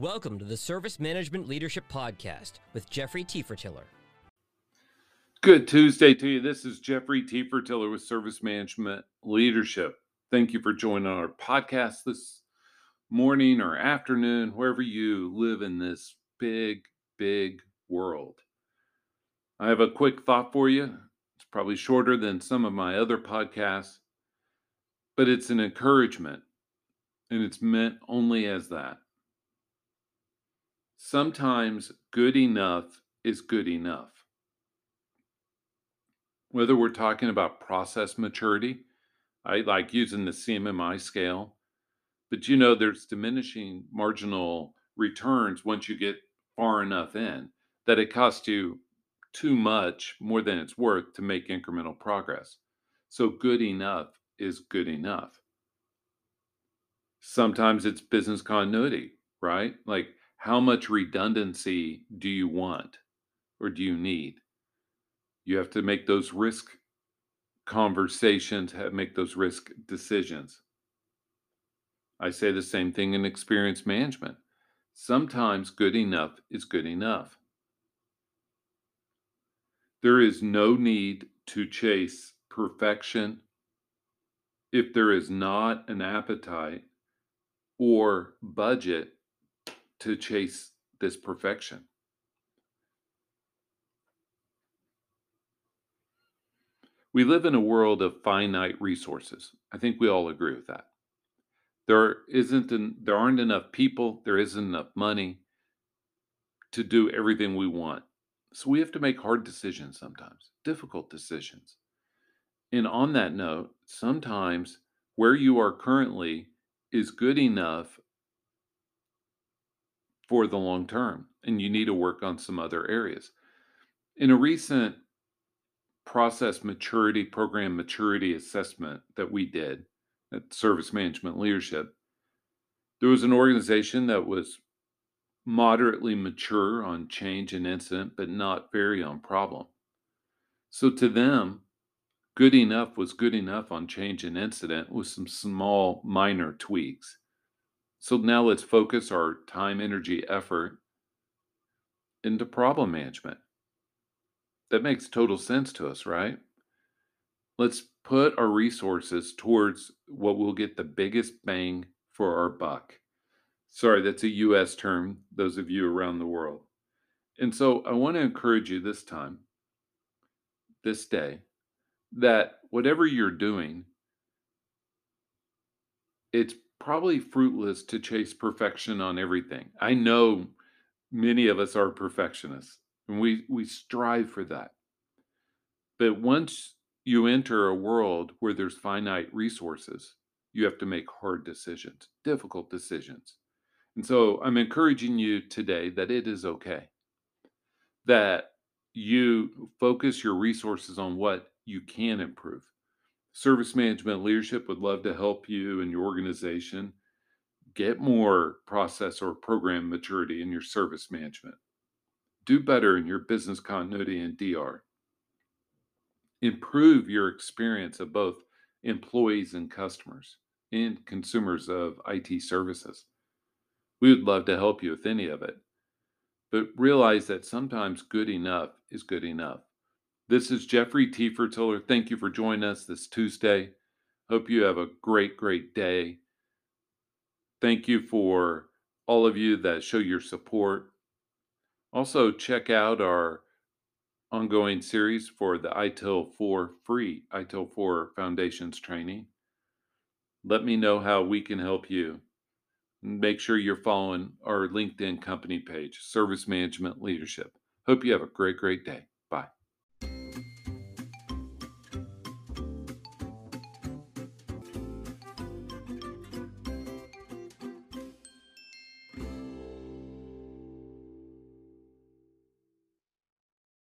Welcome to the Service Management Leadership Podcast with Jeffrey Tiefertiller. Good Tuesday to you. This is Jeffrey Tiefertiller with Service Management Leadership. Thank you for joining our podcast this morning or afternoon, wherever you live in this big, big world. I have a quick thought for you. It's probably shorter than some of my other podcasts, but it's an encouragement and it's meant only as that. Sometimes good enough is good enough. Whether we're talking about process maturity, I like using the CMMI scale, but you know there's diminishing marginal returns once you get far enough in that it costs you too much more than it's worth to make incremental progress. So good enough is good enough. Sometimes it's business continuity, right? Like how much redundancy do you want or do you need? You have to make those risk conversations, make those risk decisions. I say the same thing in experience management. Sometimes good enough is good enough. There is no need to chase perfection if there is not an appetite or budget to chase this perfection. We live in a world of finite resources. I think we all agree with that. There isn't an, there aren't enough people, there isn't enough money to do everything we want. So we have to make hard decisions sometimes, difficult decisions. And on that note, sometimes where you are currently is good enough for the long term, and you need to work on some other areas. In a recent process maturity program maturity assessment that we did at Service Management Leadership, there was an organization that was moderately mature on change and incident, but not very on problem. So to them, good enough was good enough on change and incident with some small minor tweaks. So now let's focus our time, energy, effort into problem management. That makes total sense to us, right? Let's put our resources towards what will get the biggest bang for our buck. Sorry, that's a US term, those of you around the world. And so I want to encourage you this time, this day, that whatever you're doing, it's probably fruitless to chase perfection on everything. I know many of us are perfectionists and we we strive for that. But once you enter a world where there's finite resources, you have to make hard decisions, difficult decisions. And so I'm encouraging you today that it is okay that you focus your resources on what you can improve Service management leadership would love to help you and your organization get more process or program maturity in your service management. Do better in your business continuity and DR. Improve your experience of both employees and customers and consumers of IT services. We would love to help you with any of it. But realize that sometimes good enough is good enough. This is Jeffrey Tiefertiller. Thank you for joining us this Tuesday. Hope you have a great, great day. Thank you for all of you that show your support. Also, check out our ongoing series for the ITIL 4 free ITIL 4 Foundations training. Let me know how we can help you. Make sure you're following our LinkedIn company page, Service Management Leadership. Hope you have a great, great day.